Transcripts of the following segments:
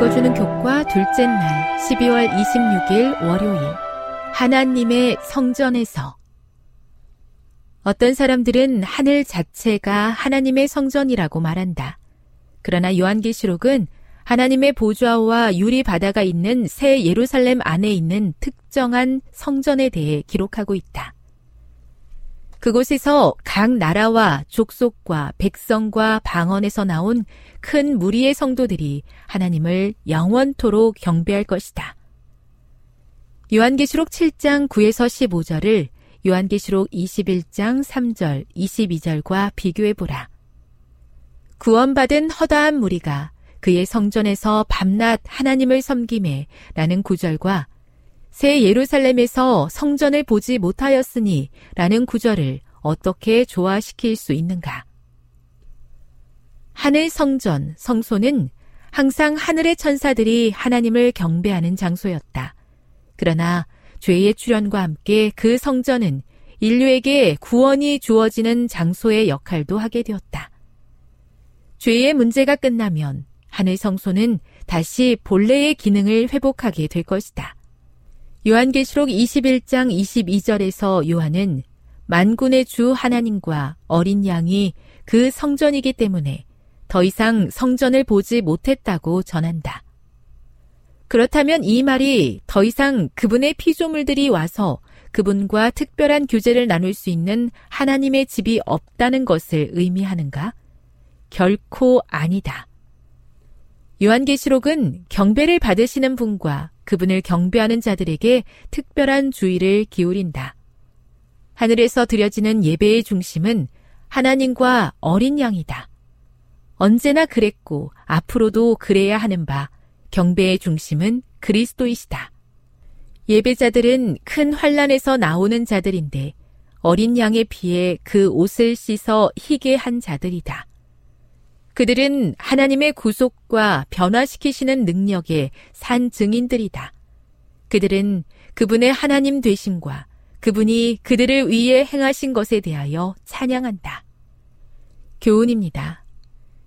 읽어주는 교과 둘째 날 12월 26일 월요일 하나님의 성전에서 어떤 사람들은 하늘 자체가 하나님의 성전이라고 말한다. 그러나 요한계시록은 하나님의 보좌와 유리 바다가 있는 새 예루살렘 안에 있는 특정한 성전에 대해 기록하고 있다. 그곳에서 각 나라와 족속과 백성과 방언에서 나온 큰 무리의 성도들이 하나님을 영원토록 경배할 것이다. 요한계시록 7장 9에서 15절을 요한계시록 21장 3절, 22절과 비교해 보라. 구원받은 허다한 무리가 그의 성전에서 밤낮 하나님을 섬김에 라는 구절과 새 예루살렘에서 성전을 보지 못하였으니 라는 구절을 어떻게 조화시킬 수 있는가? 하늘 성전, 성소는 항상 하늘의 천사들이 하나님을 경배하는 장소였다. 그러나 죄의 출현과 함께 그 성전은 인류에게 구원이 주어지는 장소의 역할도 하게 되었다. 죄의 문제가 끝나면 하늘 성소는 다시 본래의 기능을 회복하게 될 것이다. 요한계시록 21장 22절에서 요한은 만군의 주 하나님과 어린 양이 그 성전이기 때문에 더 이상 성전을 보지 못했다고 전한다. 그렇다면 이 말이 더 이상 그분의 피조물들이 와서 그분과 특별한 교제를 나눌 수 있는 하나님의 집이 없다는 것을 의미하는가? 결코 아니다. 요한계시록은 경배를 받으시는 분과 그분을 경배하는 자들에게 특별한 주의를 기울인다. 하늘에서 드려지는 예배의 중심은 하나님과 어린 양이다. 언제나 그랬고 앞으로도 그래야 하는 바 경배의 중심은 그리스도이시다. 예배자들은 큰 환란에서 나오는 자들인데 어린 양의 피에 그 옷을 씻어 희게 한 자들이다. 그들은 하나님의 구속과 변화시키시는 능력의 산 증인들이다. 그들은 그분의 하나님 되심과 그분이 그들을 위해 행하신 것에 대하여 찬양한다. 교훈입니다.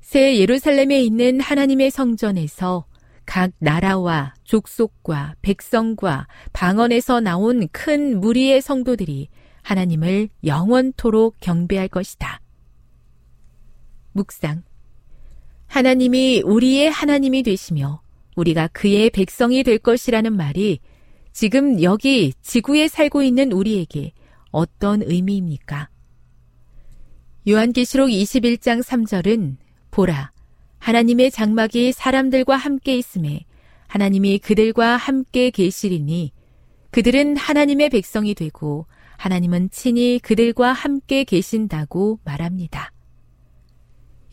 새 예루살렘에 있는 하나님의 성전에서 각 나라와 족속과 백성과 방언에서 나온 큰 무리의 성도들이 하나님을 영원토록 경배할 것이다. 묵상. 하나님이 우리의 하나님이 되시며 우리가 그의 백성이 될 것이라는 말이 지금 여기 지구에 살고 있는 우리에게 어떤 의미입니까? 요한계시록 21장 3절은 보라, 하나님의 장막이 사람들과 함께 있음에 하나님이 그들과 함께 계시리니 그들은 하나님의 백성이 되고 하나님은 친히 그들과 함께 계신다고 말합니다.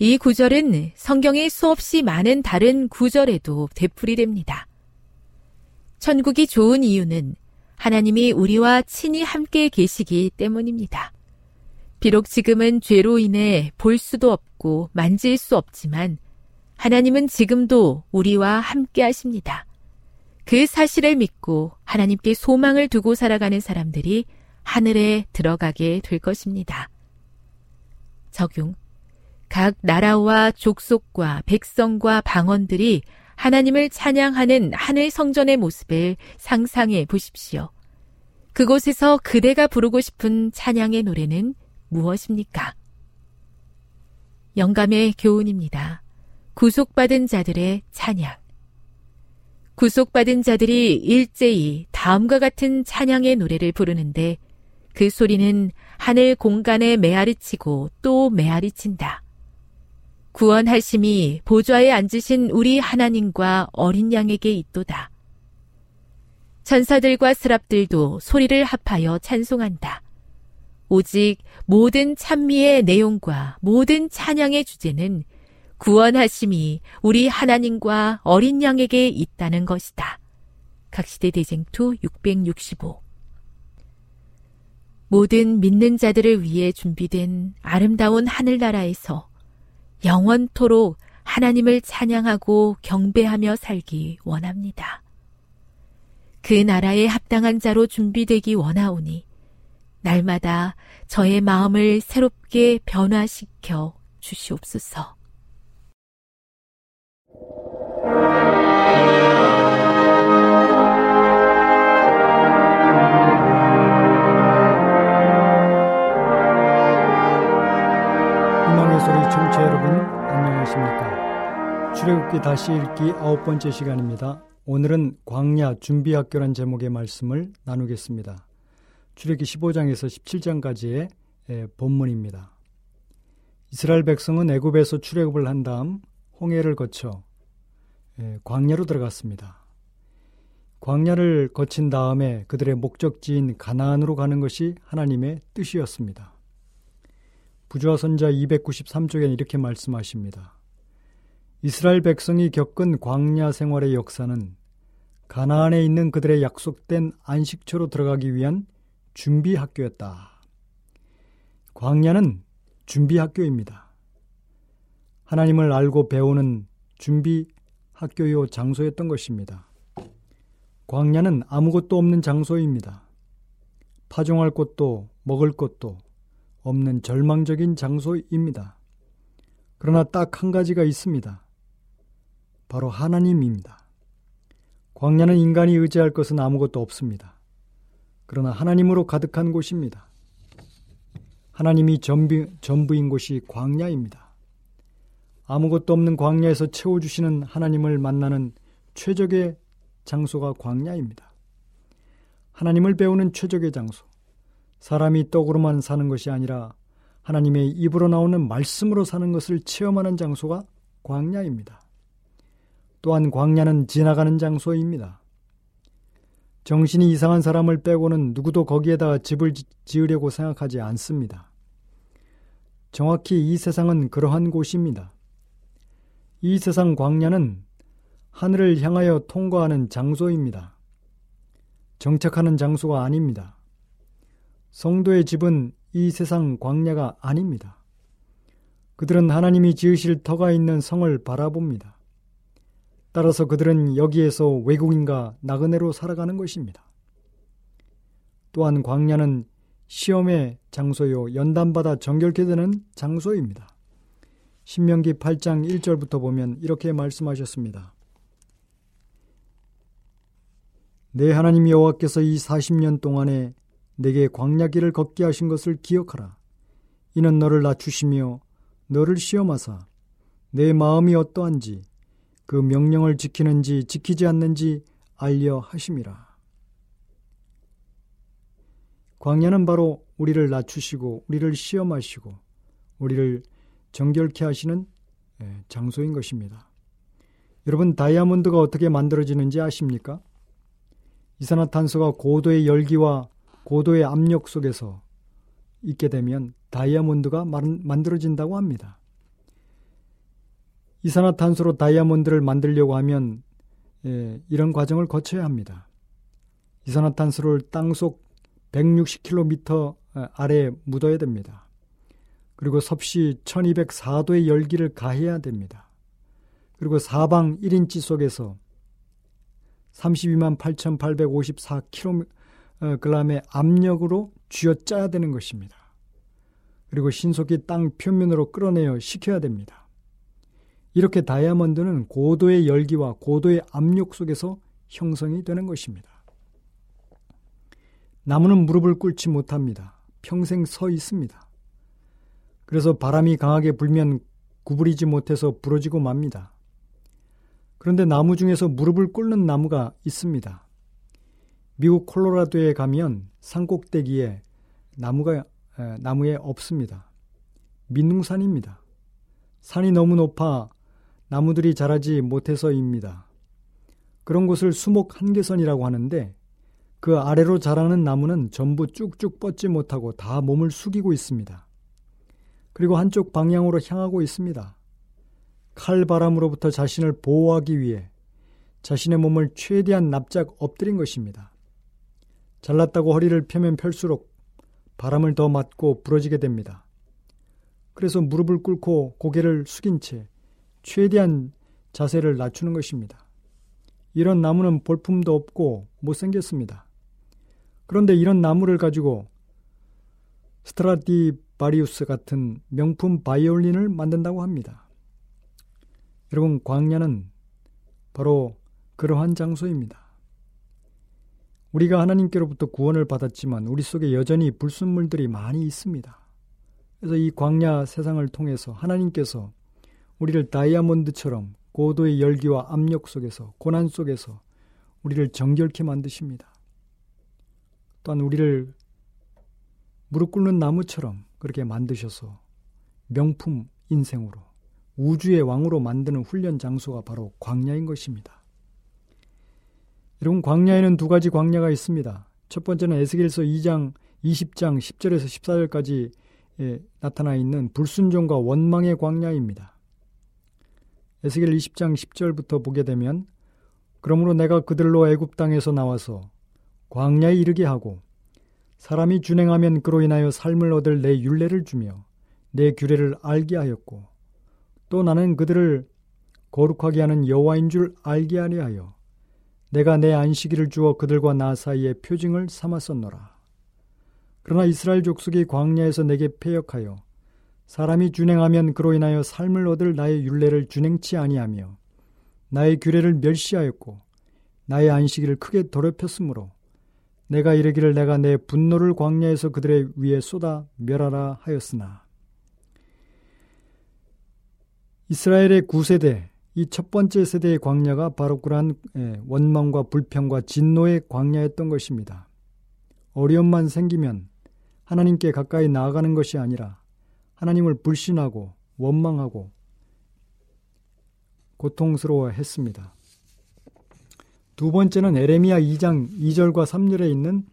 이 구절은 성경의 수없이 많은 다른 구절에도 되풀이 됩니다. 천국이 좋은 이유는 하나님이 우리와 친히 함께 계시기 때문입니다. 비록 지금은 죄로 인해 볼 수도 없고 만질 수 없지만 하나님은 지금도 우리와 함께 하십니다. 그 사실을 믿고 하나님께 소망을 두고 살아가는 사람들이 하늘에 들어가게 될 것입니다. 적용. 각 나라와 족속과 백성과 방언들이 하나님을 찬양하는 하늘 성전의 모습을 상상해 보십시오. 그곳에서 그대가 부르고 싶은 찬양의 노래는 무엇입니까? 영감의 교훈입니다. 구속받은 자들의 찬양. 구속받은 자들이 일제히 다음과 같은 찬양의 노래를 부르는데 그 소리는 하늘 공간에 메아리치고 또 메아리친다. 구원하심이 보좌에 앉으신 우리 하나님과 어린 양에게 있도다. 천사들과 스랍들도 소리를 합하여 찬송한다. 오직 모든 찬미의 내용과 모든 찬양의 주제는 구원하심이 우리 하나님과 어린 양에게 있다는 것이다. 각시대 대쟁투 665 모든 믿는 자들을 위해 준비된 아름다운 하늘나라에서 영원토록 하나님을 찬양하고 경배하며 살기 원합니다. 그 나라에 합당한 자로 준비되기 원하오니 날마다 저의 마음을 새롭게 변화시켜 주시옵소서. 출애굽기 다시 읽기 아홉 번째 시간입니다 오늘은 광야 준비학교란 제목의 말씀을 나누겠습니다 출애기 15장에서 17장까지의 본문입니다. 이스라엘 백성은 애굽에서 출애굽을 한 다음 홍해를 거쳐 광야로 들어갔습니다. 광야를 거친 다음에 그들의 목적지인 가나안으로 가는 것이 하나님의 뜻이었습니다. 부조화 선자 293쪽엔 이렇게 말씀하십니다. 이스라엘 백성이 겪은 광야 생활의 역사는 가나안에 있는 그들의 약속된 안식처로 들어가기 위한 준비 학교였다. 광야는 준비 학교입니다. 하나님을 알고 배우는 준비 학교요 장소였던 것입니다. 광야는 아무것도 없는 장소입니다. 파종할 곳도 먹을 것도 없는 절망적인 장소입니다. 그러나 딱 한 가지가 있습니다. 바로 하나님입니다. 광야는 인간이 의지할 것은 아무것도 없습니다. 그러나 하나님으로 가득한 곳입니다. 하나님이 전부, 전부인 곳이 광야입니다. 아무것도 없는 광야에서 채워주시는 하나님을 만나는 최적의 장소가 광야입니다. 하나님을 배우는 최적의 장소. 사람이 떡으로만 사는 것이 아니라 하나님의 입으로 나오는 말씀으로 사는 것을 체험하는 장소가 광야입니다. 또한 광야는 지나가는 장소입니다. 정신이 이상한 사람을 빼고는 누구도 거기에다가 집을 지으려고 생각하지 않습니다. 정확히 이 세상은 그러한 곳입니다. 이 세상 광야는 하늘을 향하여 통과하는 장소입니다. 정착하는 장소가 아닙니다. 성도의 집은 이 세상 광야가 아닙니다. 그들은 하나님이 지으실 터가 있는 성을 바라봅니다. 따라서 그들은 여기에서 외국인과 나그네로 살아가는 것입니다. 또한 광야는 시험의 장소요 연단받아 정결케 되는 장소입니다. 신명기 8장 1절부터 보면 이렇게 말씀하셨습니다. 내 하나님 여호와께서 이 40년 동안에 내게 광야길을 걷게 하신 것을 기억하라. 이는 너를 낮추시며 너를 시험하사 내 마음이 어떠한지 그 명령을 지키는지 지키지 않는지 알려 하심이라. 광야는 바로 우리를 낮추시고 우리를 시험하시고 우리를 정결케 하시는 예, 장소인 것입니다. 여러분 다이아몬드가 어떻게 만들어지는지 아십니까? 이산화탄소가 고도의 열기와 고도의 압력 속에서 있게 되면 다이아몬드가 만들어진다고 합니다. 이산화탄소로 다이아몬드를 만들려고 하면 예, 이런 과정을 거쳐야 합니다. 이산화탄소를 땅속 160km 아래에 묻어야 됩니다. 그리고 섭씨 1204도의 열기를 가해야 됩니다. 그리고 사방 1인치 속에서 32만 8,854kg의 압력으로 쥐어짜야 되는 것입니다. 그리고 신속히 땅 표면으로 끌어내어 식혀야 됩니다. 이렇게 다이아몬드는 고도의 열기와 고도의 압력 속에서 형성이 되는 것입니다. 나무는 무릎을 꿇지 못합니다. 평생 서 있습니다. 그래서 바람이 강하게 불면 구부리지 못해서 부러지고 맙니다. 그런데 나무 중에서 무릎을 꿇는 나무가 있습니다. 미국 콜로라도에 가면 산꼭대기에 나무가 나무에 없습니다. 민둥산입니다. 산이 너무 높아 나무들이 자라지 못해서입니다. 그런 곳을 수목 한계선이라고 하는데 그 아래로 자라는 나무는 전부 쭉쭉 뻗지 못하고 다 몸을 숙이고 있습니다. 그리고 한쪽 방향으로 향하고 있습니다. 칼바람으로부터 자신을 보호하기 위해 자신의 몸을 최대한 납작 엎드린 것입니다. 잘났다고 허리를 펴면 펼수록 바람을 더 맞고 부러지게 됩니다. 그래서 무릎을 꿇고 고개를 숙인 채 최대한 자세를 낮추는 것입니다. 이런 나무는 볼품도 없고 못생겼습니다. 그런데 이런 나무를 가지고 스트라디 바리우스 같은 명품 바이올린을 만든다고 합니다. 여러분, 광야는 바로 그러한 장소입니다. 우리가 하나님께로부터 구원을 받았지만 우리 속에 여전히 불순물들이 많이 있습니다. 그래서 이 광야 세상을 통해서 하나님께서 우리를 다이아몬드처럼 고도의 열기와 압력 속에서 고난 속에서 우리를 정결케 만드십니다. 또한 우리를 무릎 꿇는 나무처럼 그렇게 만드셔서 명품 인생으로 우주의 왕으로 만드는 훈련 장소가 바로 광야인 것입니다. 여러분 광야에는 두 가지 광야가 있습니다. 첫 번째는 에스겔서 2장 20장 10절에서 14절까지 나타나 있는 불순종과 원망의 광야입니다. 에스겔 20장 10절부터 보게 되면 그러므로 내가 그들로 애굽 땅에서 나와서 광야에 이르게 하고 사람이 준행하면 그로 인하여 삶을 얻을 내 윤례를 주며 내 규례를 알게 하였고 또 나는 그들을 거룩하게 하는 여호와인 줄 알게 하려 하여 내가 내 안식일을 주어 그들과 나 사이에 표징을 삼았었노라. 그러나 이스라엘 족속이 광야에서 내게 패역하여 사람이 준행하면 그로 인하여 삶을 얻을 나의 윤례를 준행치 아니하며 나의 규례를 멸시하였고 나의 안식일을 크게 더럽혔으므로 내가 이르기를 내가 내 분노를 광야에서 그들의 위에 쏟아 멸하라 하였으나 이스라엘의 구세대 이 첫 번째 세대의 광야가 바로 그러한 예, 원망과 불평과 진노의 광야였던 것입니다. 어려움만 생기면 하나님께 가까이 나아가는 것이 아니라 하나님을 불신하고 원망하고 고통스러워 했습니다. 두 번째는 에레미야 2장 2절과 3절에 있는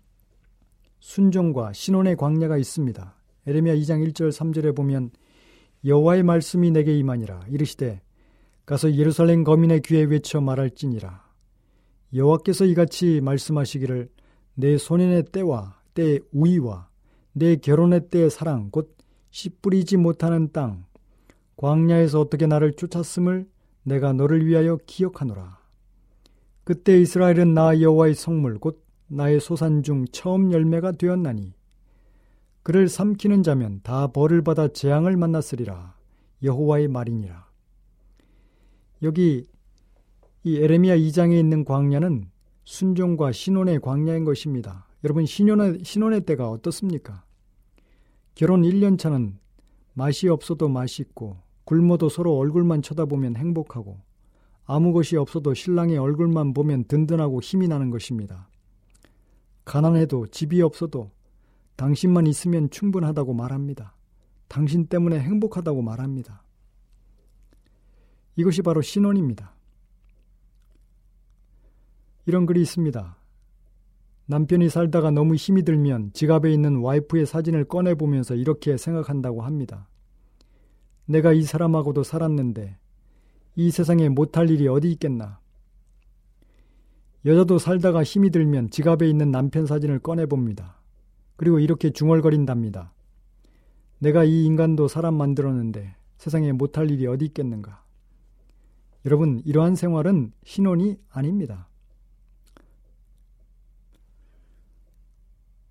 순종과 신혼의 광야가 있습니다. 에레미야 2장 1절 3절에 보면 여호와의 말씀이 내게 임하니라 이르시되 가서 예루살렘 거민의 귀에 외쳐 말할지니라 여호와께서 이같이 말씀하시기를 내 소년의 때와 때의 우위와 내 결혼의 때의 사랑 곧 씨 뿌리지 못하는 땅 광야에서 어떻게 나를 쫓았음을 내가 너를 위하여 기억하노라 그때 이스라엘은 나 여호와의 성물 곧 나의 소산 중 처음 열매가 되었나니 그를 삼키는 자면 다 벌을 받아 재앙을 만났으리라 여호와의 말이니라. 여기 이 에레미야 2장에 있는 광야는 순종과 신혼의 광야인 것입니다. 여러분 신혼의 신혼의 때가 어떻습니까? 결혼 1년 차는 맛이 없어도 맛있고 굶어도 서로 얼굴만 쳐다보면 행복하고 아무 것이 없어도 신랑의 얼굴만 보면 든든하고 힘이 나는 것입니다. 가난해도 집이 없어도 당신만 있으면 충분하다고 말합니다. 당신 때문에 행복하다고 말합니다. 이것이 바로 신혼입니다. 이런 글이 있습니다. 남편이 살다가 너무 힘이 들면 지갑에 있는 와이프의 사진을 꺼내보면서 이렇게 생각한다고 합니다. 내가 이 사람하고도 살았는데 이 세상에 못할 일이 어디 있겠나. 여자도 살다가 힘이 들면 지갑에 있는 남편 사진을 꺼내봅니다. 그리고 이렇게 중얼거린답니다. 내가 이 인간도 사람 만들었는데 세상에 못할 일이 어디 있겠는가. 여러분, 이러한 생활은 신혼이 아닙니다.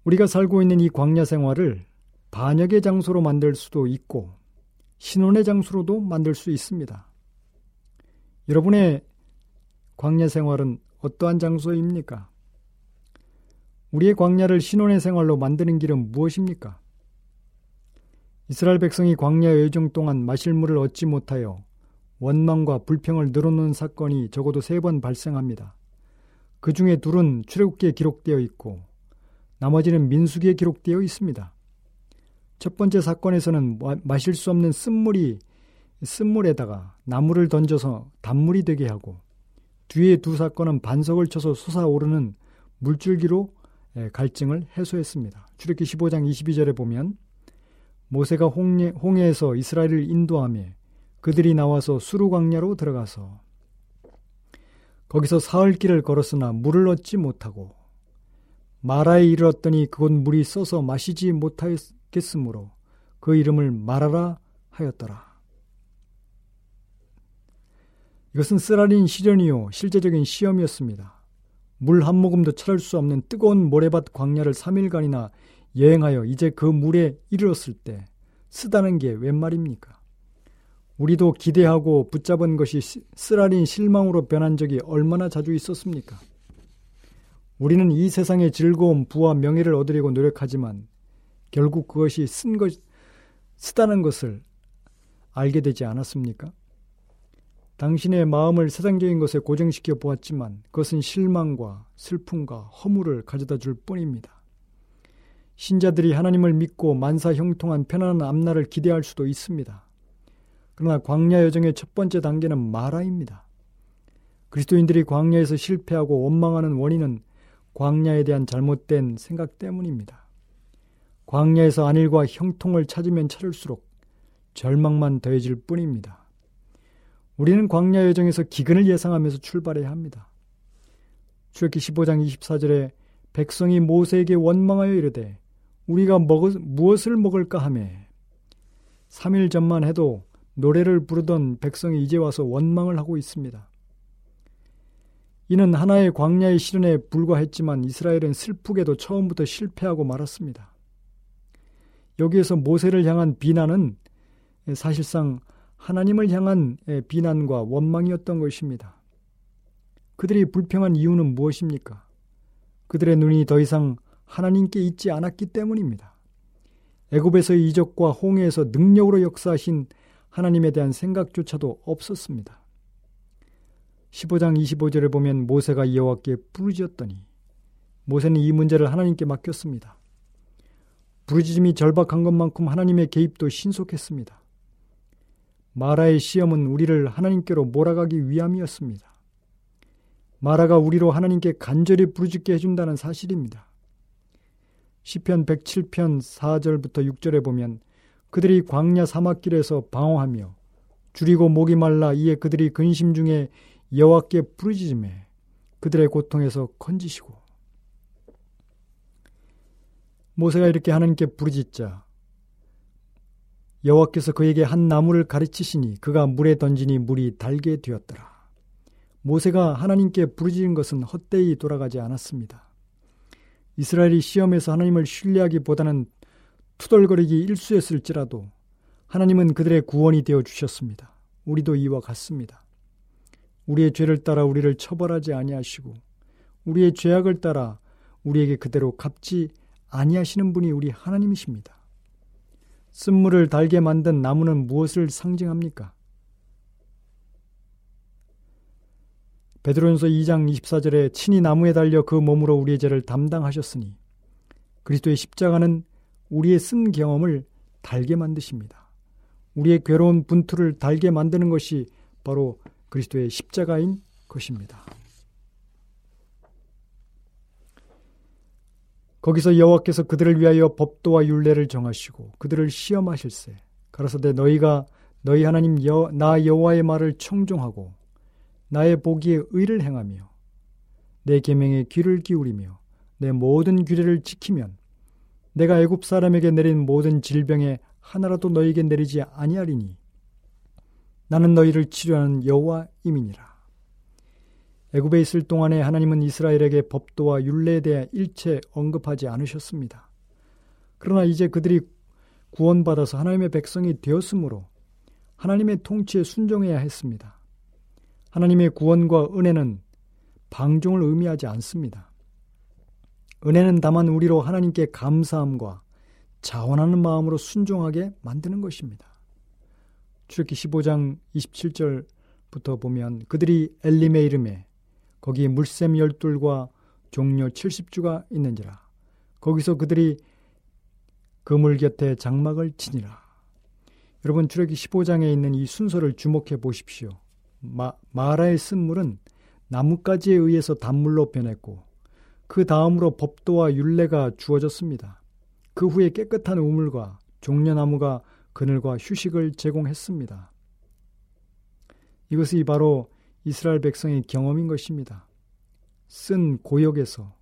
우리가 살고 있는 이 광야 생활을 반역의 장소로 만들 수도 있고 신혼의 장소로도 만들 수 있습니다. 여러분의 광야 생활은 어떠한 장소입니까? 우리의 광야를 신혼의 생활로 만드는 길은 무엇입니까? 이스라엘 백성이 광야 여정 동안 마실 물을 얻지 못하여 원망과 불평을 늘어놓는 사건이 적어도 세 번 발생합니다. 그 중에 둘은 출애굽기에 기록되어 있고 나머지는 민수기에 기록되어 있습니다. 첫 번째 사건에서는 마실 수 없는 쓴물이 쓴물에다가 나무를 던져서 단물이 되게 하고 뒤에 두 사건은 반석을 쳐서 솟아오르는 물줄기로 갈증을 해소했습니다. 출애기 15장 22절에 보면 모세가 홍해, 홍해에서 이스라엘을 인도하며 그들이 나와서 수루 광야로 들어가서 거기서 사흘 길을 걸었으나 물을 얻지 못하고 마라에 이르렀더니 그곳 물이 써서 마시지 못하겠으므로 그 이름을 마라라 하였더라. 이것은 쓰라린 시련이요 실제적인 시험이었습니다. 물 한 모금도 찾을 수 없는 뜨거운 모래밭 광야를 3일간이나 여행하여 이제 그 물에 이르렀을 때 쓰다는 게 웬 말입니까? 우리도 기대하고 붙잡은 것이 쓰라린 실망으로 변한 적이 얼마나 자주 있었습니까? 우리는 이 세상의 즐거움, 부와 명예를 얻으려고 노력하지만 결국 그것이 쓴 것, 쓰다는 것을 알게 되지 않았습니까? 당신의 마음을 세상적인 것에 고정시켜 보았지만 그것은 실망과 슬픔과 허물을 가져다 줄 뿐입니다. 신자들이 하나님을 믿고 만사 형통한 편안한 앞날을 기대할 수도 있습니다. 그러나 광야 여정의 첫 번째 단계는 마라입니다. 그리스도인들이 광야에서 실패하고 원망하는 원인은 광야에 대한 잘못된 생각 때문입니다. 광야에서 안일과 형통을 찾으면 찾을수록 절망만 더해질 뿐입니다. 우리는 광야 여정에서 기근을 예상하면서 출발해야 합니다. 출애기 15장 24절에 백성이 모세에게 원망하여 이르되 우리가 먹, 무엇을 먹을까 하며 3일 전만 해도 노래를 부르던 백성이 이제 와서 원망을 하고 있습니다. 이는 하나의 광야의 시련에 불과했지만 이스라엘은 슬프게도 처음부터 실패하고 말았습니다. 여기에서 모세를 향한 비난은 사실상 하나님을 향한 비난과 원망이었던 것입니다. 그들이 불평한 이유는 무엇입니까? 그들의 눈이 더 이상 하나님께 있지 않았기 때문입니다. 애굽에서의 이적과 홍해에서 능력으로 역사하신 하나님에 대한 생각조차도 없었습니다. 15장 25절에 보면 모세가 여호와께 부르짖었더니 모세는 이 문제를 하나님께 맡겼습니다. 부르짖음이 절박한 것만큼 하나님의 개입도 신속했습니다. 마라의 시험은 우리를 하나님께로 몰아가기 위함이었습니다. 마라가 우리로 하나님께 간절히 부르짖게 해준다는 사실입니다. 시편 107편 4절부터 6절에 보면 그들이 광야 사막길에서 방황하며 줄이고 목이 말라 이에 그들이 근심 중에 여호와께 부르짖음에 그들의 고통에서 건지시고 모세가 이렇게 하나님께 부르짖자 여호와께서 그에게 한 나무를 가르치시니 그가 물에 던지니 물이 달게 되었더라. 모세가 하나님께 부르짖은 것은 헛되이 돌아가지 않았습니다. 이스라엘이 시험에서 하나님을 신뢰하기보다는 투덜거리기 일수였을지라도 하나님은 그들의 구원이 되어 주셨습니다. 우리도 이와 같습니다. 우리의 죄를 따라 우리를 처벌하지 아니하시고 우리의 죄악을 따라 우리에게 그대로 갚지 아니하시는 분이 우리 하나님이십니다. 쓴물을 달게 만든 나무는 무엇을 상징합니까? 베드로전서 2장 24절에 친히 나무에 달려 그 몸으로 우리의 죄를 담당하셨으니 그리스도의 십자가는 우리의 쓴 경험을 달게 만드십니다. 우리의 괴로운 분투를 달게 만드는 것이 바로 그리스도의 십자가인 것입니다. 거기서 여호와께서 그들을 위하여 법도와 율례를 정하시고 그들을 시험하실세 가라사대 너희가 너희 하나님 여, 나 여호와의 말을 청종하고 나의 보기에 의를 행하며 내 계명에 귀를 기울이며 내 모든 규례를 지키면 내가 애굽 사람에게 내린 모든 질병에 하나라도 너에게 내리지 아니하리니 나는 너희를 치료하는 여호와 임이니라. 애굽에 있을 동안에 하나님은 이스라엘에게 법도와 율례에 대해 일체 언급하지 않으셨습니다. 그러나 이제 그들이 구원받아서 하나님의 백성이 되었으므로 하나님의 통치에 순종해야 했습니다. 하나님의 구원과 은혜는 방종을 의미하지 않습니다. 은혜는 다만 우리로 하나님께 감사함과 자원하는 마음으로 순종하게 만드는 것입니다. 출기 15장 27절부터 보면 그들이 엘림의 이름에 거기 물샘 열둘과 종려 70주가 있는지라 거기서 그들이 그물 곁에 장막을 치니라. 여러분 출애기 15장에 있는 이 순서를 주목해 보십시오. 마, 마라의 쓴물은 나뭇가지에 의해서 단물로 변했고 그 다음으로 법도와 율례가 주어졌습니다. 그 후에 깨끗한 우물과 종려나무가 그늘과 휴식을 제공했습니다. 이것이 바로 이스라엘 백성의 경험인 것입니다. 쓴 고역에서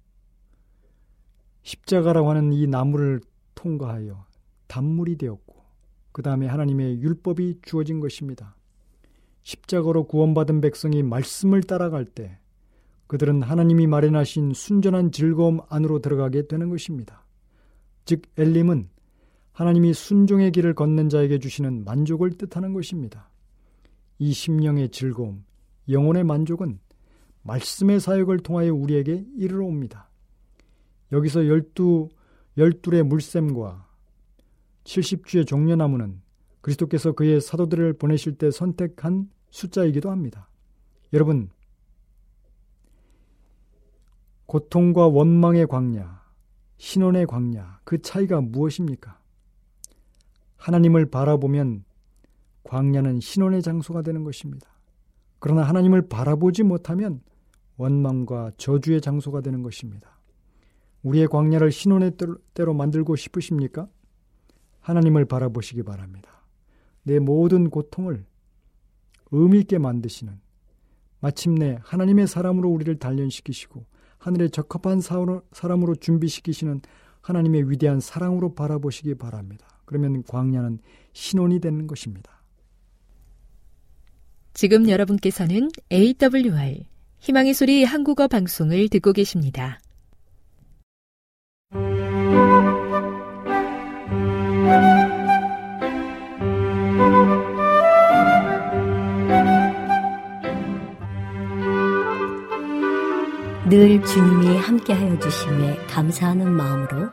십자가라고 하는 이 나무를 통과하여 단물이 되었고 그 다음에 하나님의 율법이 주어진 것입니다. 십자가로 구원받은 백성이 말씀을 따라갈 때 그들은 하나님이 마련하신 순전한 즐거움 안으로 들어가게 되는 것입니다. 즉 엘림은 하나님이 순종의 길을 걷는 자에게 주시는 만족을 뜻하는 것입니다. 이 심령의 즐거움, 영혼의 만족은 말씀의 사역을 통하여 우리에게 이르러 옵니다. 여기서 열두, 열둘의 물샘과 70주의 종려나무는 그리스도께서 그의 사도들을 보내실 때 선택한 숫자이기도 합니다. 여러분, 고통과 원망의 광야, 신원의 광야, 그 차이가 무엇입니까? 하나님을 바라보면 광야는 신원의 장소가 되는 것입니다. 그러나 하나님을 바라보지 못하면 원망과 저주의 장소가 되는 것입니다. 우리의 광야를 신원의 때로 만들고 싶으십니까? 하나님을 바라보시기 바랍니다. 내 모든 고통을 의미있게 만드시는 마침내 하나님의 사람으로 우리를 단련시키시고 하늘에 적합한 사람으로 준비시키시는 하나님의 위대한 사랑으로 바라보시기 바랍니다. 그러면 광야는 신혼이 되는 것입니다. 지금 여러분께서는 AWR 희망의 소리 한국어 방송을 듣고 계십니다. 늘 주님이 함께하여 주심에 감사하는 마음으로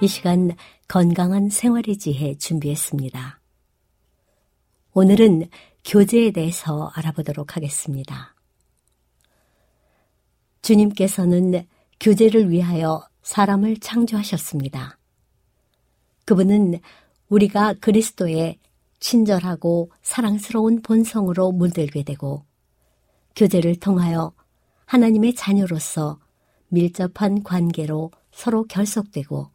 이 시간 건강한 생활의 지혜 준비했습니다. 오늘은 교제에 대해서 알아보도록 하겠습니다. 주님께서는 교제를 위하여 사람을 창조하셨습니다. 그분은 우리가 그리스도의 친절하고 사랑스러운 본성으로 물들게 되고 교제를 통하여 하나님의 자녀로서 밀접한 관계로 서로 결속되고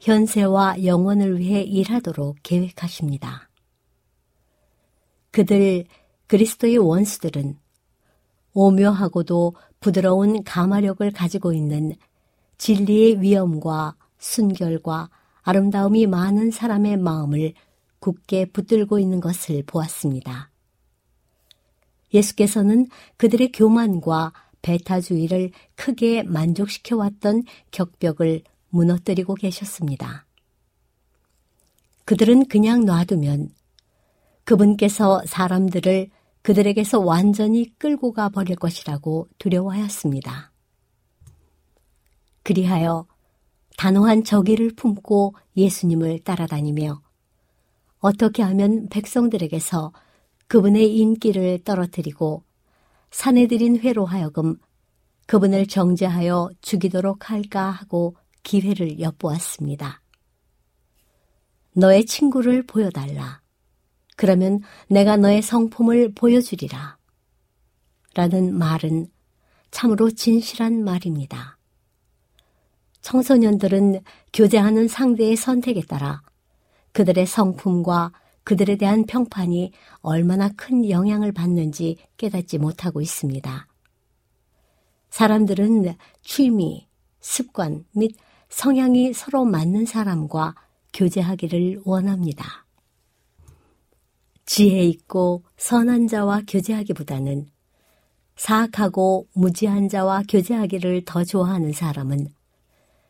현세와 영원을 위해 일하도록 계획하십니다. 그들 그리스도의 원수들은 오묘하고도 부드러운 가마력을 가지고 있는 진리의 위엄과 순결과 아름다움이 많은 사람의 마음을 굳게 붙들고 있는 것을 보았습니다. 예수께서는 그들의 교만과 배타주의를 크게 만족시켜 왔던 격벽을 무너뜨리고 계셨습니다. 그들은 그냥 놔두면 그분께서 사람들을 그들에게서 완전히 끌고 가 버릴 것이라고 두려워하였습니다. 그리하여 단호한 저기를 품고 예수님을 따라다니며 어떻게 하면 백성들에게서 그분의 인기를 떨어뜨리고 사내들인 회로 하여금 그분을 정죄하여 죽이도록 할까 하고 기회를 엿보았습니다. 너의 친구를 보여달라. 그러면 내가 너의 성품을 보여주리라. 라는 말은 참으로 진실한 말입니다. 청소년들은 교제하는 상대의 선택에 따라 그들의 성품과 그들에 대한 평판이 얼마나 큰 영향을 받는지 깨닫지 못하고 있습니다. 사람들은 취미, 습관 및 성향이 서로 맞는 사람과 교제하기를 원합니다. 지혜 있고 선한 자와 교제하기보다는 사악하고 무지한 자와 교제하기를 더 좋아하는 사람은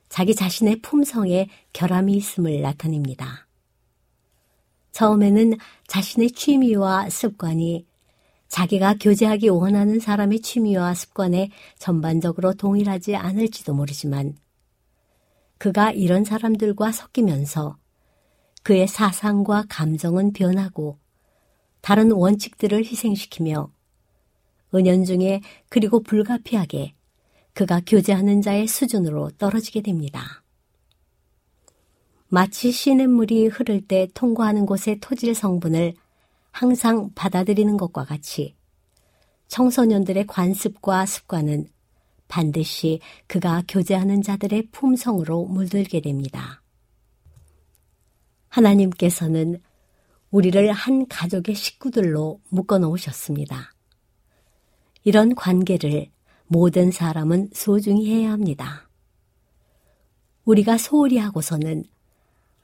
자기 자신의 품성에 결함이 있음을 나타냅니다. 처음에는 자신의 취미와 습관이 자기가 교제하기 원하는 사람의 취미와 습관에 전반적으로 동일하지 않을지도 모르지만 그가 이런 사람들과 섞이면서 그의 사상과 감정은 변하고 다른 원칙들을 희생시키며 은연중에 그리고 불가피하게 그가 교제하는 자의 수준으로 떨어지게 됩니다. 마치 시냇물이 흐를 때 통과하는 곳의 토질 성분을 항상 받아들이는 것과 같이 청소년들의 관습과 습관은 반드시 그가 교제하는 자들의 품성으로 물들게 됩니다. 하나님께서는 우리를 한 가족의 식구들로 묶어 놓으셨습니다. 이런 관계를 모든 사람은 소중히 해야 합니다. 우리가 소홀히 하고서는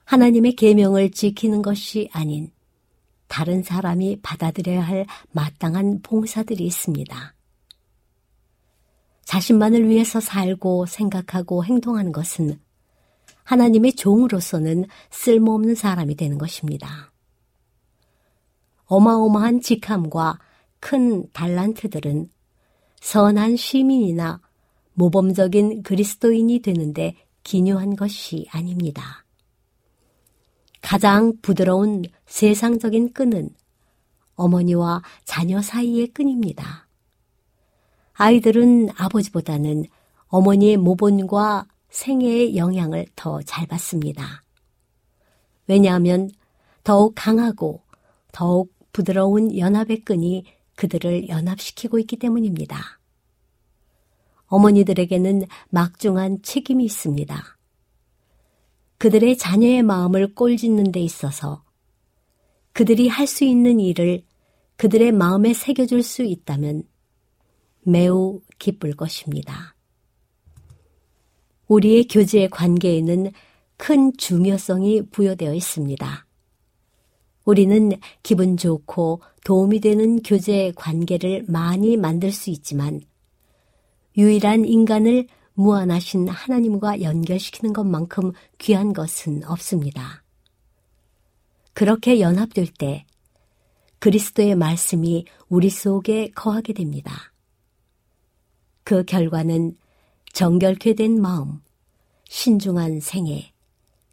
하나님의 계명을 지키는 것이 아닌 다른 사람이 받아들여야 할 마땅한 봉사들이 있습니다. 자신만을 위해서 살고 생각하고 행동하는 것은 하나님의 종으로서는 쓸모없는 사람이 되는 것입니다. 어마어마한 직함과 큰 달란트들은 선한 시민이나 모범적인 그리스도인이 되는데 기묘한 것이 아닙니다. 가장 부드러운 세상적인 끈은 어머니와 자녀 사이의 끈입니다. 아이들은 아버지보다는 어머니의 모본과 생애의 영향을 더 잘 받습니다. 왜냐하면 더욱 강하고 더욱 부드러운 연합의 끈이 그들을 연합시키고 있기 때문입니다. 어머니들에게는 막중한 책임이 있습니다. 그들의 자녀의 마음을 꼴짓는 데 있어서 그들이 할 수 있는 일을 그들의 마음에 새겨줄 수 있다면 매우 기쁠 것입니다. 우리의 교제의 관계에는 큰 중요성이 부여되어 있습니다. 우리는 기분 좋고 도움이 되는 교제 관계를 많이 만들 수 있지만 유일한 인간을 무한하신 하나님과 연결시키는 것만큼 귀한 것은 없습니다. 그렇게 연합될 때 그리스도의 말씀이 우리 속에 거하게 됩니다. 그 결과는 정결케 된 마음, 신중한 생애,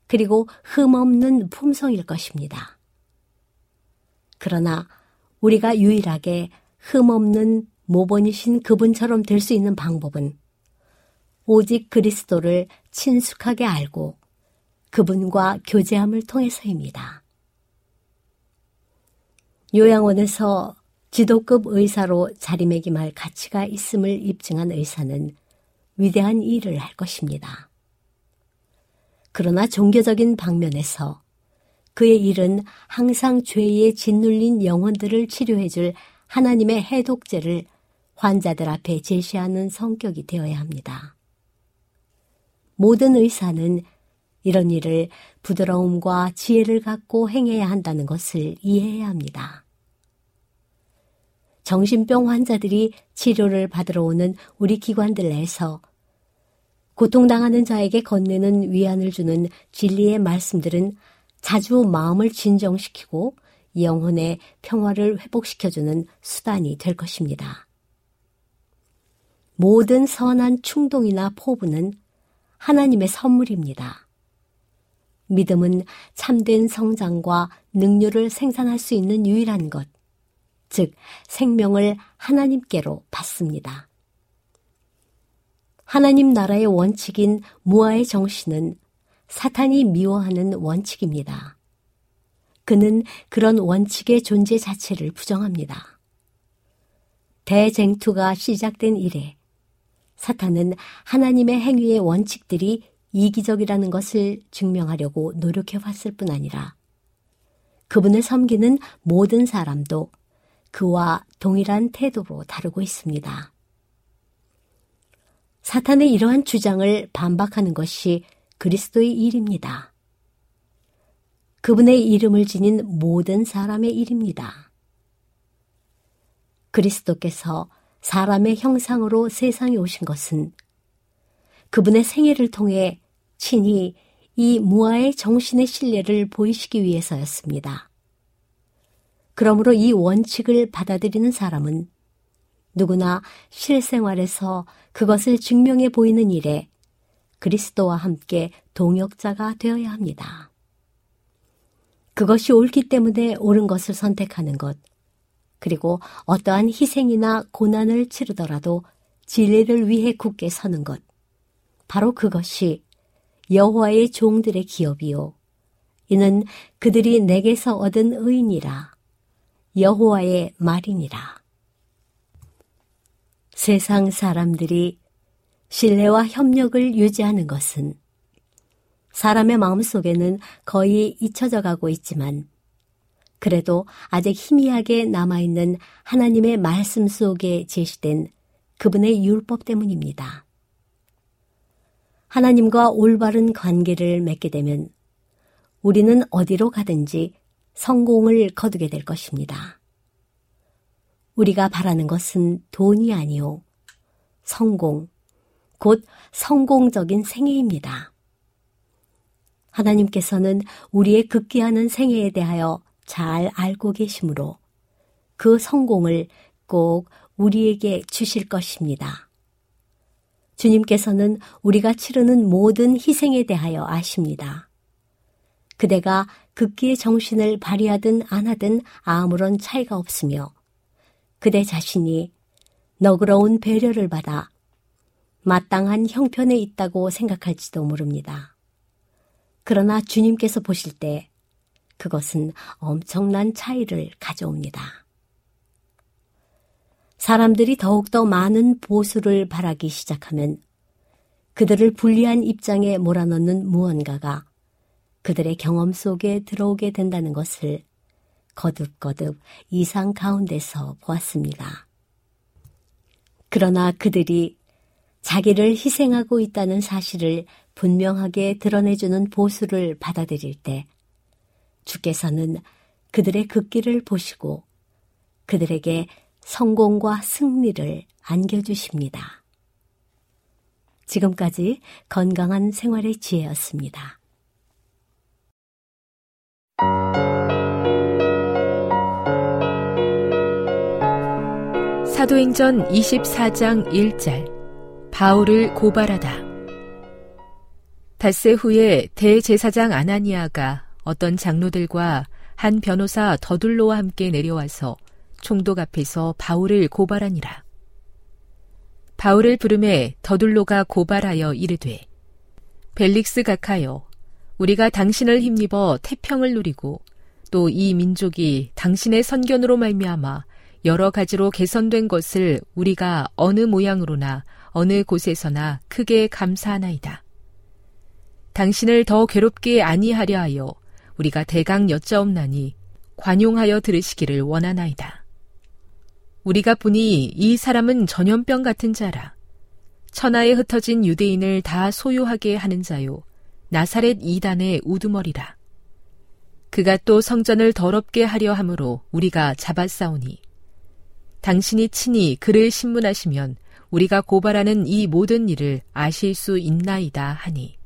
그리고 흠없는 품성일 것입니다. 그러나 우리가 유일하게 흠없는 모본이신 그분처럼 될 수 있는 방법은 오직 그리스도를 친숙하게 알고 그분과 교제함을 통해서입니다. 요양원에서 지도급 의사로 자리매김할 가치가 있음을 입증한 의사는 위대한 일을 할 것입니다. 그러나 종교적인 방면에서 그의 일은 항상 죄에 짓눌린 영혼들을 치료해줄 하나님의 해독제를 환자들 앞에 제시하는 성격이 되어야 합니다. 모든 의사는 이런 일을 부드러움과 지혜를 갖고 행해야 한다는 것을 이해해야 합니다. 정신병 환자들이 치료를 받으러 오는 우리 기관들 내에서 고통당하는 자에게 건네는 위안을 주는 진리의 말씀들은 자주 마음을 진정시키고 영혼의 평화를 회복시켜주는 수단이 될 것입니다. 모든 선한 충동이나 포부는 하나님의 선물입니다. 믿음은 참된 성장과 능률을 생산할 수 있는 유일한 것, 즉, 생명을 하나님께로 받습니다. 하나님 나라의 원칙인 무아의 정신은 사탄이 미워하는 원칙입니다. 그는 그런 원칙의 존재 자체를 부정합니다. 대쟁투가 시작된 이래 사탄은 하나님의 행위의 원칙들이 이기적이라는 것을 증명하려고 노력해 왔을 뿐 아니라 그분을 섬기는 모든 사람도 그와 동일한 태도로 다루고 있습니다. 사탄의 이러한 주장을 반박하는 것이 그리스도의 일입니다. 그분의 이름을 지닌 모든 사람의 일입니다. 그리스도께서 사람의 형상으로 세상에 오신 것은 그분의 생애를 통해 친히 이 무아의 정신의 신뢰를 보이시기 위해서였습니다. 그러므로 이 원칙을 받아들이는 사람은 누구나 실생활에서 그것을 증명해 보이는 일에 그리스도와 함께 동역자가 되어야 합니다. 그것이 옳기 때문에 옳은 것을 선택하는 것, 그리고 어떠한 희생이나 고난을 치르더라도 진리를 위해 굳게 서는 것, 바로 그것이 여호와의 종들의 기업이요. 이는 그들이 내게서 얻은 의인이라. 여호와의 말이니라. 세상 사람들이 신뢰와 협력을 유지하는 것은 사람의 마음 속에는 거의 잊혀져 가고 있지만 그래도 아직 희미하게 남아있는 하나님의 말씀 속에 제시된 그분의 율법 때문입니다. 하나님과 올바른 관계를 맺게 되면 우리는 어디로 가든지 성공을 거두게 될 것입니다. 우리가 바라는 것은 돈이 아니요. 성공, 곧 성공적인 생애입니다. 하나님께서는 우리의 극기하는 생애에 대하여 잘 알고 계시므로 그 성공을 꼭 우리에게 주실 것입니다. 주님께서는 우리가 치르는 모든 희생에 대하여 아십니다. 그대가 극기의 정신을 발휘하든 안 하든 아무런 차이가 없으며 그대 자신이 너그러운 배려를 받아 마땅한 형편에 있다고 생각할지도 모릅니다. 그러나 주님께서 보실 때 그것은 엄청난 차이를 가져옵니다. 사람들이 더욱더 많은 보수를 바라기 시작하면 그들을 불리한 입장에 몰아넣는 무언가가 그들의 경험 속에 들어오게 된다는 것을 거듭거듭 이상 가운데서 보았습니다. 그러나 그들이 자기를 희생하고 있다는 사실을 분명하게 드러내주는 보수를 받아들일 때 주께서는 그들의 극기를 보시고 그들에게 성공과 승리를 안겨주십니다. 지금까지 건강한 생활의 지혜였습니다. 사도행전 24장 1절 바울을 고발하다 닷새 후에 대제사장 아나니아가 어떤 장로들과 한 변호사 더둘로와 함께 내려와서 총독 앞에서 바울을 고발하니라. 바울을 부름에 더둘로가 고발하여 이르되 벨릭스 각하여 우리가 당신을 힘입어 태평을 누리고 또 이 민족이 당신의 선견으로 말미암아 여러 가지로 개선된 것을 우리가 어느 모양으로나 어느 곳에서나 크게 감사하나이다. 당신을 더 괴롭게 아니하려 하여 우리가 대강 여짜옵나니 관용하여 들으시기를 원하나이다. 우리가 보니 이 사람은 전염병 같은 자라. 천하에 흩어진 유대인을 다 소유하게 하는 자요. 나사렛 이단의 우두머리라. 그가 또 성전을 더럽게 하려 함으로 우리가 잡았사오니 당신이 친히 그를 신문하시면 우리가 고발하는 이 모든 일을 아실 수 있나이다 하니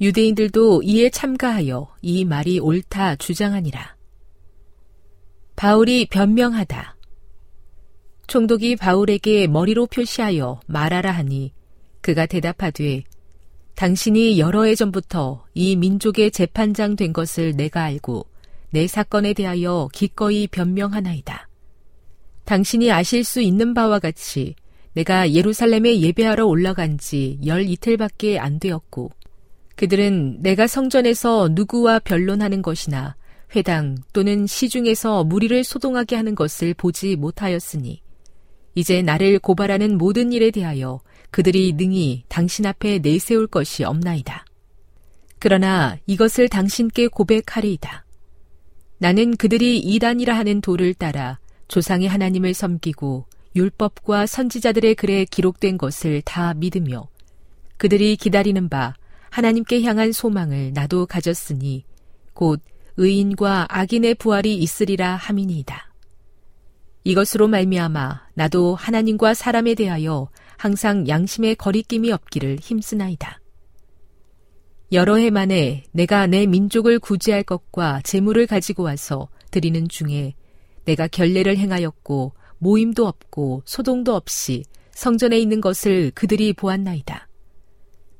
유대인들도 이에 참가하여 이 말이 옳다 주장하니라. 바울이 변명하다. 총독이 바울에게 머리로 표시하여 말하라 하니 그가 대답하되 당신이 여러 해 전부터 이 민족의 재판장 된 것을 내가 알고 내 사건에 대하여 기꺼이 변명하나이다. 당신이 아실 수 있는 바와 같이 내가 예루살렘에 예배하러 올라간 지 열 이틀밖에 안 되었고 그들은 내가 성전에서 누구와 변론하는 것이나 회당 또는 시중에서 무리를 소동하게 하는 것을 보지 못하였으니 이제 나를 고발하는 모든 일에 대하여 그들이 능히 당신 앞에 내세울 것이 없나이다. 그러나 이것을 당신께 고백하리이다. 나는 그들이 이단이라 하는 도를 따라 조상의 하나님을 섬기고 율법과 선지자들의 글에 기록된 것을 다 믿으며 그들이 기다리는 바 하나님께 향한 소망을 나도 가졌으니 곧 의인과 악인의 부활이 있으리라 함이니이다. 이것으로 말미암아 나도 하나님과 사람에 대하여 항상 양심의 거리낌이 없기를 힘쓰나이다. 여러 해 만에 내가 내 민족을 구제할 것과 재물을 가지고 와서 드리는 중에 내가 결례를 행하였고 모임도 없고 소동도 없이 성전에 있는 것을 그들이 보았나이다.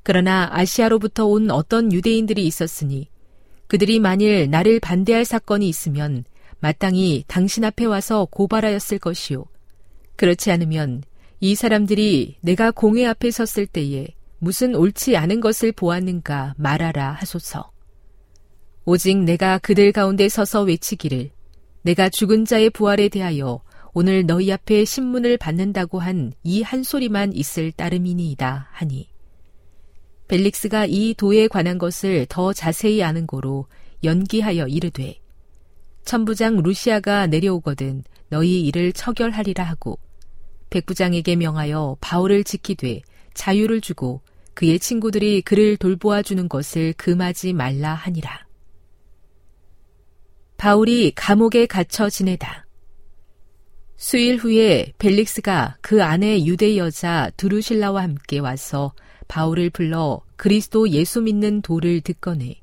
그러나 아시아로부터 온 어떤 유대인들이 있었으니 그들이 만일 나를 반대할 사건이 있으면 마땅히 당신 앞에 와서 고발하였을 것이요. 그렇지 않으면 이 사람들이 내가 공회 앞에 섰을 때에 무슨 옳지 않은 것을 보았는가 말하라 하소서. 오직 내가 그들 가운데 서서 외치기를 내가 죽은 자의 부활에 대하여 오늘 너희 앞에 신문을 받는다고 한 이 한 소리만 있을 따름이니이다 하니 벨릭스가 이 도에 관한 것을 더 자세히 아는 고로 연기하여 이르되 천부장 루시아가 내려오거든 너희 일을 처결하리라 하고 백부장에게 명하여 바울을 지키되 자유를 주고 그의 친구들이 그를 돌보아 주는 것을 금하지 말라 하니라. 바울이 감옥에 갇혀 지내다. 수일 후에 벨릭스가 그 아내 유대 여자 두루실라와 함께 와서 바울을 불러 그리스도 예수 믿는 도를 듣거네.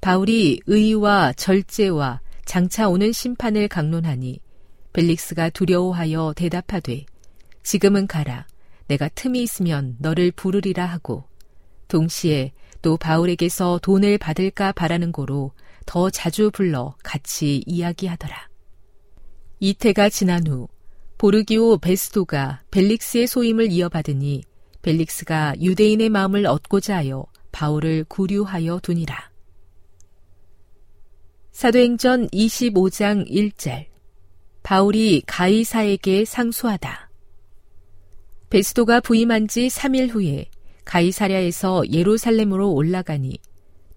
바울이 의와 절제와 장차 오는 심판을 강론하니 벨릭스가 두려워하여 대답하되 지금은 가라. 내가 틈이 있으면 너를 부르리라 하고 동시에 또 바울에게서 돈을 받을까 바라는 고로 더 자주 불러 같이 이야기하더라. 이태가 지난 후 보르기오 베스도가 벨릭스의 소임을 이어받으니 벨릭스가 유대인의 마음을 얻고자 하여 바울을 구류하여 두니라. 사도행전 25장 1절 바울이 가이사에게 상수하다. 베스도가 부임한 지 3일 후에 가이사랴에서 예루살렘으로 올라가니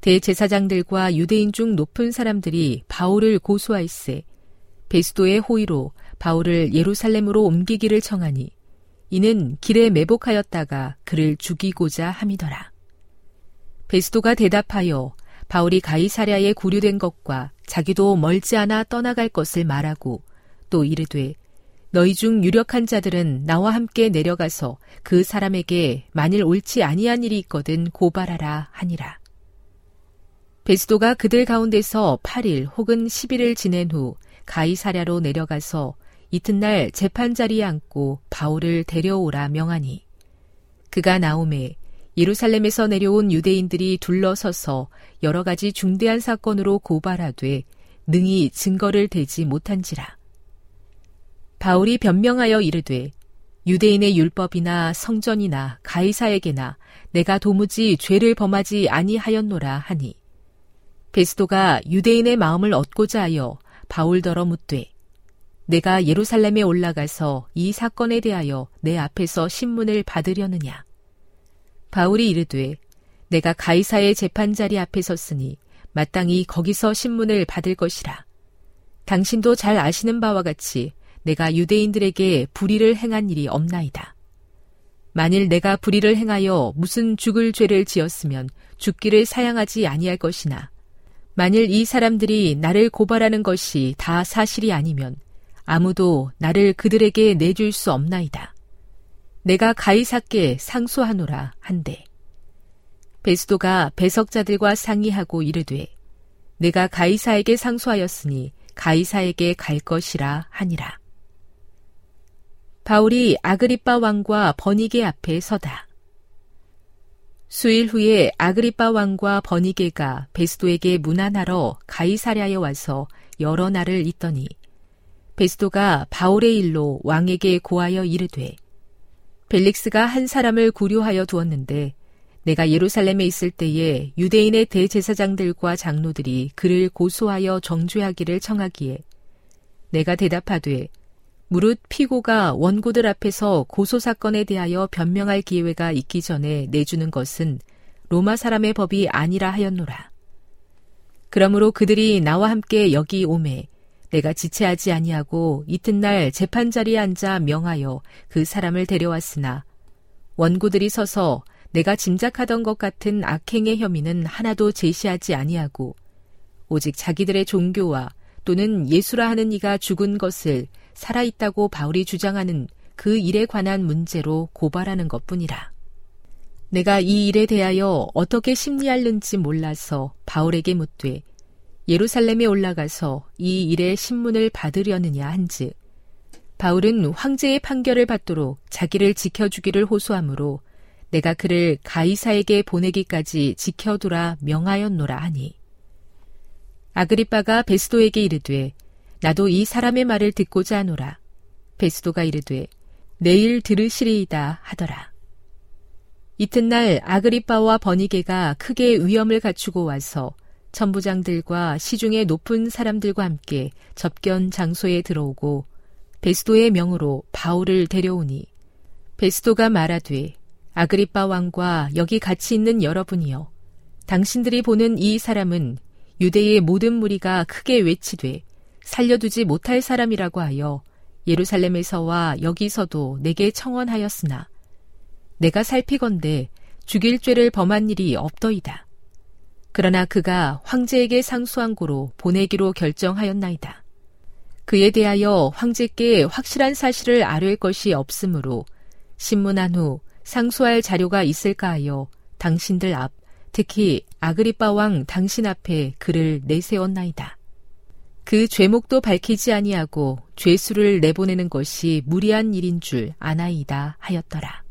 대제사장들과 유대인 중 높은 사람들이 바울을 고소할세 베스도의 호의로 바울을 예루살렘으로 옮기기를 청하니 이는 길에 매복하였다가 그를 죽이고자 함이더라. 베스도가 대답하여 바울이 가이사랴에 구류된 것과 자기도 멀지 않아 떠나갈 것을 말하고 또 이르되 너희 중 유력한 자들은 나와 함께 내려가서 그 사람에게 만일 옳지 아니한 일이 있거든 고발하라 하니라. 베스도가 그들 가운데서 8일 혹은 10일을 지낸 후 가이사랴로 내려가서 이튿날 재판 자리에 앉고 바울을 데려오라 명하니 그가 나오매 예루살렘에서 내려온 유대인들이 둘러서서 여러 가지 중대한 사건으로 고발하되 능히 증거를 대지 못한지라. 바울이 변명하여 이르되 유대인의 율법이나 성전이나 가이사에게나 내가 도무지 죄를 범하지 아니하였노라 하니 베스도가 유대인의 마음을 얻고자 하여 바울더러 묻되 내가 예루살렘에 올라가서 이 사건에 대하여 내 앞에서 신문을 받으려느냐 바울이 이르되 내가 가이사의 재판 자리 앞에 섰으니 마땅히 거기서 신문을 받을 것이라 당신도 잘 아시는 바와 같이 내가 유대인들에게 불의를 행한 일이 없나이다. 만일 내가 불의를 행하여 무슨 죽을 죄를 지었으면 죽기를 사양하지 아니할 것이나 만일 이 사람들이 나를 고발하는 것이 다 사실이 아니면 아무도 나를 그들에게 내줄 수 없나이다. 내가 가이사께 상소하노라 한대. 베스도가 배석자들과 상의하고 이르되 내가 가이사에게 상소하였으니 가이사에게 갈 것이라 하니라. 바울이 아그리빠 왕과 버니게 앞에 서다. 수일 후에 아그리빠 왕과 버니게가 베스도에게 문안하러 가이사랴에 와서 여러 날을 있더니 베스도가 바울의 일로 왕에게 고하여 이르되 벨릭스가 한 사람을 구류하여 두었는데 내가 예루살렘에 있을 때에 유대인의 대제사장들과 장로들이 그를 고소하여 정죄하기를 청하기에 내가 대답하되 무릇 피고가 원고들 앞에서 고소 사건에 대하여 변명할 기회가 있기 전에 내주는 것은 로마 사람의 법이 아니라 하였노라. 그러므로 그들이 나와 함께 여기 오매 내가 지체하지 아니하고 이튿날 재판 자리에 앉아 명하여 그 사람을 데려왔으나 원고들이 서서 내가 짐작하던 것 같은 악행의 혐의는 하나도 제시하지 아니하고 오직 자기들의 종교와 또는 예수라 하는 이가 죽은 것을 살아있다고 바울이 주장하는 그 일에 관한 문제로 고발하는 것 뿐이라. 내가 이 일에 대하여 어떻게 심리할는지 몰라서 바울에게 묻되 예루살렘에 올라가서 이 일의 신문을 받으려느냐 한즉 바울은 황제의 판결을 받도록 자기를 지켜주기를 호소하므로 내가 그를 가이사에게 보내기까지 지켜두라 명하였노라 하니 아그리빠가 베스도에게 이르되 나도 이 사람의 말을 듣고자 하노라. 베스도가 이르되 내일 들으시리이다 하더라. 이튿날 아그리빠와 버니게가 크게 위험을 갖추고 와서 천부장들과 시중의 높은 사람들과 함께 접견 장소에 들어오고 베스도의 명으로 바울을 데려오니 베스도가 말하되 아그리빠 왕과 여기 같이 있는 여러분이여 당신들이 보는 이 사람은 유대의 모든 무리가 크게 외치되 살려두지 못할 사람이라고 하여 예루살렘에서와 여기서도 내게 청원하였으나 내가 살피건대 죽일 죄를 범한 일이 없더이다. 그러나 그가 황제에게 상수한 고로 보내기로 결정하였나이다. 그에 대하여 황제께 확실한 사실을 아뢰 것이 없으므로 신문한 후 상수할 자료가 있을까 하여 당신들 앞, 특히 아그리빠 왕 당신 앞에 그를 내세웠나이다. 그 죄목도 밝히지 아니하고 죄수를 내보내는 것이 무리한 일인 줄 아나이다 하였더라.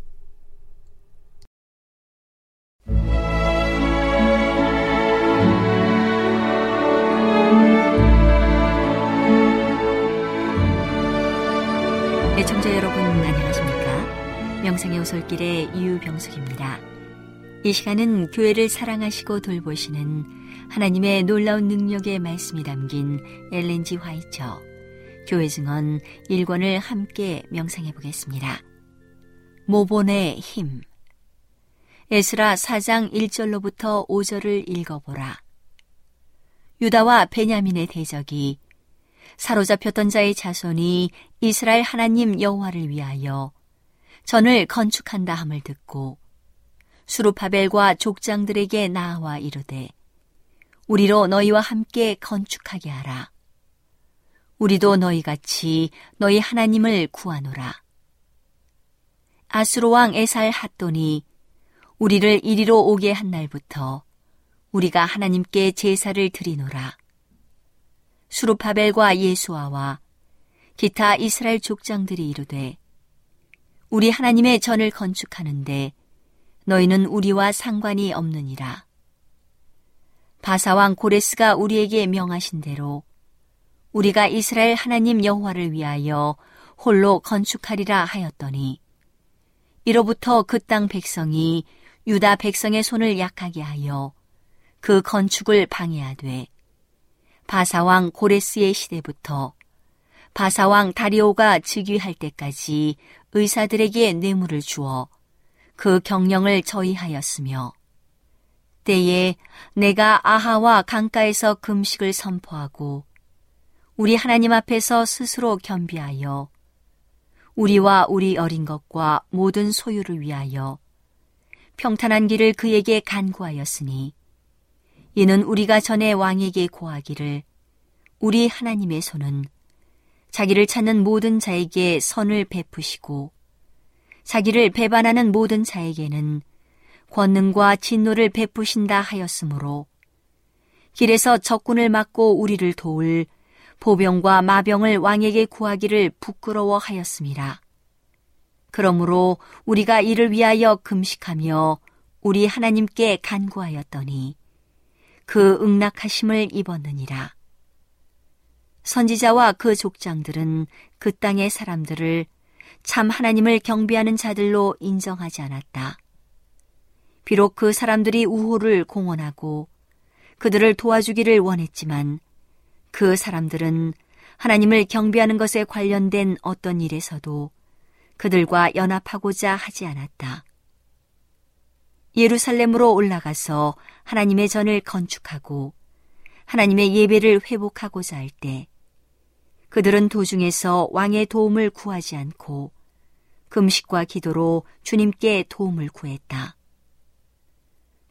애청자 여러분 안녕하십니까? 명상의 오솔길의 유병숙입니다. 이 시간은 교회를 사랑하시고 돌보시는 하나님의 놀라운 능력의 말씀이 담긴 엘렌지 화이처 교회 증언 1권을 함께 명상해 보겠습니다. 모본의 힘 에스라 4장 1절로부터 5절을 읽어보라. 유다와 베냐민의 대적이 사로잡혔던 자의 자손이 이스라엘 하나님 여호와를 위하여 전을 건축한다 함을 듣고 수르파벨과 족장들에게 나와 이르되 우리로 너희와 함께 건축하게 하라. 우리도 너희 같이 너희 하나님을 구하노라. 아수로 왕 에살 핫돈이 우리를 이리로 오게 한 날부터 우리가 하나님께 제사를 드리노라. 수르파벨과 예수아와 기타 이스라엘 족장들이 이르되 우리 하나님의 전을 건축하는데 너희는 우리와 상관이 없느니라. 바사왕 고레스가 우리에게 명하신 대로 우리가 이스라엘 하나님 여호와를 위하여 홀로 건축하리라 하였더니 이로부터 그 땅 백성이 유다 백성의 손을 약하게 하여 그 건축을 방해하되 바사왕 고레스의 시대부터 바사왕 다리오가 즉위할 때까지 의사들에게 뇌물을 주어 그 경영을 저희하였으며 때에 내가 아하와 강가에서 금식을 선포하고 우리 하나님 앞에서 스스로 겸비하여 우리와 우리 어린 것과 모든 소유를 위하여 평탄한 길을 그에게 간구하였으니 이는 우리가 전에 왕에게 고하기를 우리 하나님의 손은 자기를 찾는 모든 자에게 선을 베푸시고 자기를 배반하는 모든 자에게는 권능과 진노를 베푸신다 하였으므로 길에서 적군을 막고 우리를 도울 보병과 마병을 왕에게 구하기를 부끄러워하였습니다. 그러므로 우리가 이를 위하여 금식하며 우리 하나님께 간구하였더니 그 응낙하심을 입었느니라. 선지자와 그 족장들은 그 땅의 사람들을 참 하나님을 경배하는 자들로 인정하지 않았다. 비록 그 사람들이 우호를 공언하고 그들을 도와주기를 원했지만 그 사람들은 하나님을 경배하는 것에 관련된 어떤 일에서도 그들과 연합하고자 하지 않았다. 예루살렘으로 올라가서 하나님의 전을 건축하고 하나님의 예배를 회복하고자 할 때 그들은 도중에서 왕의 도움을 구하지 않고 금식과 기도로 주님께 도움을 구했다.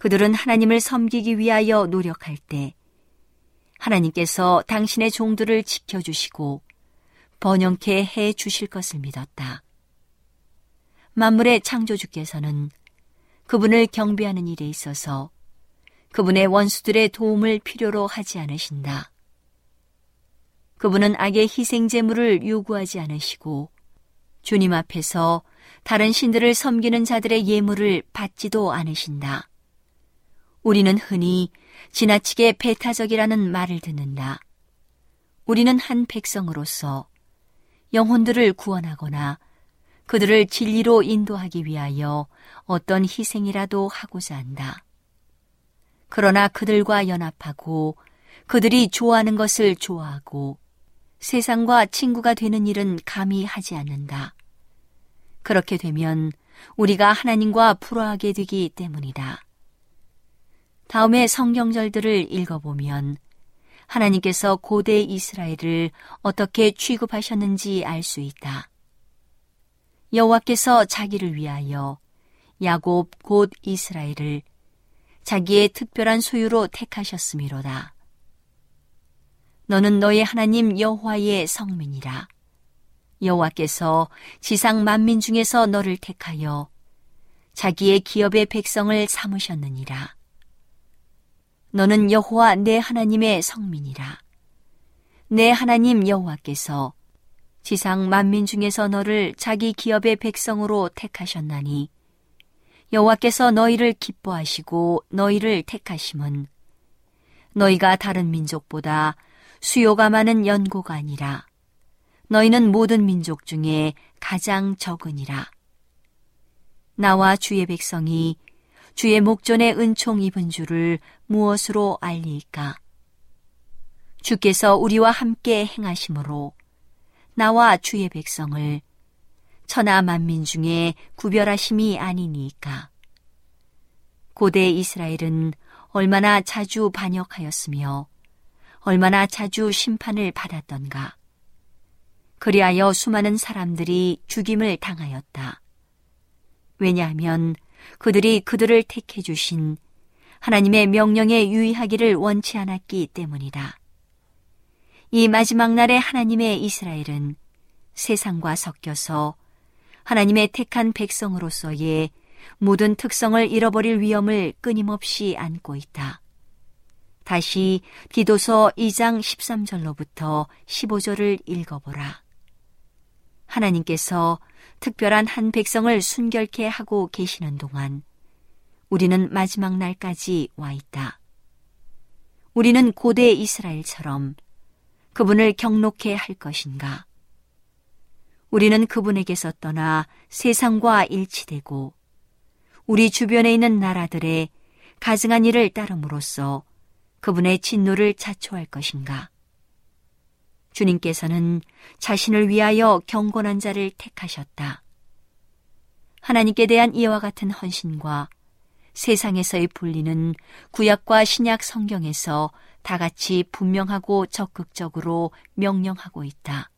그들은 하나님을 섬기기 위하여 노력할 때 하나님께서 당신의 종들을 지켜주시고 번영케 해 주실 것을 믿었다. 만물의 창조주께서는 그분을 경배하는 일에 있어서 그분의 원수들의 도움을 필요로 하지 않으신다. 그분은 악의 희생제물을 요구하지 않으시고 주님 앞에서 다른 신들을 섬기는 자들의 예물을 받지도 않으신다. 우리는 흔히 지나치게 배타적이라는 말을 듣는다. 우리는 한 백성으로서 영혼들을 구원하거나 그들을 진리로 인도하기 위하여 어떤 희생이라도 하고자 한다. 그러나 그들과 연합하고 그들이 좋아하는 것을 좋아하고 세상과 친구가 되는 일은 감히 하지 않는다. 그렇게 되면 우리가 하나님과 불화하게 되기 때문이다. 다음에 성경절들을 읽어보면 하나님께서 고대 이스라엘을 어떻게 취급하셨는지 알 수 있다. 여호와께서 자기를 위하여 야곱 곧 이스라엘을 자기의 특별한 소유로 택하셨음이로다. 너는 너의 하나님 여호와의 성민이라. 여호와께서 지상 만민 중에서 너를 택하여 자기의 기업의 백성을 삼으셨느니라. 너는 여호와 내 하나님의 성민이라. 내 하나님 여호와께서 지상 만민 중에서 너를 자기 기업의 백성으로 택하셨나니 여호와께서 너희를 기뻐하시고 너희를 택하심은 너희가 다른 민족보다 수요가 많은 연고가 아니라 너희는 모든 민족 중에 가장 적으니라. 나와 주의 백성이 주의 목전에 은총 입은 줄을 무엇으로 알리까? 주께서 우리와 함께 행하심으로 나와 주의 백성을 천하 만민 중에 구별하심이 아니니까. 고대 이스라엘은 얼마나 자주 반역하였으며 얼마나 자주 심판을 받았던가. 그리하여 수많은 사람들이 죽임을 당하였다. 왜냐하면 그들이 그들을 택해 주신 하나님의 명령에 유의하기를 원치 않았기 때문이다. 이 마지막 날에 하나님의 이스라엘은 세상과 섞여서 하나님의 택한 백성으로서의 모든 특성을 잃어버릴 위험을 끊임없이 안고 있다. 다시 기도서 2장 13절로부터 15절을 읽어보라. 하나님께서 특별한 한 백성을 순결케 하고 계시는 동안 우리는 마지막 날까지 와 있다. 우리는 고대 이스라엘처럼 그분을 경록해 할 것인가? 우리는 그분에게서 떠나 세상과 일치되고 우리 주변에 있는 나라들의 가증한 일을 따름으로써 그분의 진노를 자초할 것인가? 주님께서는 자신을 위하여 경건한 자를 택하셨다. 하나님께 대한 이와 같은 헌신과 세상에서의 분리는 구약과 신약 성경에서 다 같이 분명하고 적극적으로 명령하고 있다.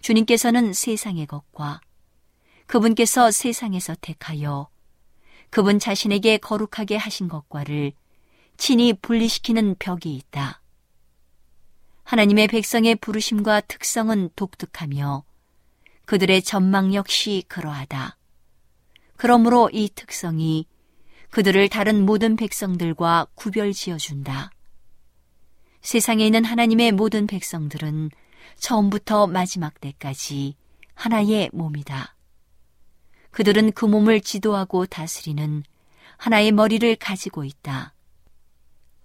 주님께서는 세상의 것과 그분께서 세상에서 택하여 그분 자신에게 거룩하게 하신 것과를 친히 분리시키는 벽이 있다. 하나님의 백성의 부르심과 특성은 독특하며 그들의 전망 역시 그러하다. 그러므로 이 특성이 그들을 다른 모든 백성들과 구별 지어준다. 세상에 있는 하나님의 모든 백성들은 처음부터 마지막 때까지 하나의 몸이다. 그들은 그 몸을 지도하고 다스리는 하나의 머리를 가지고 있다.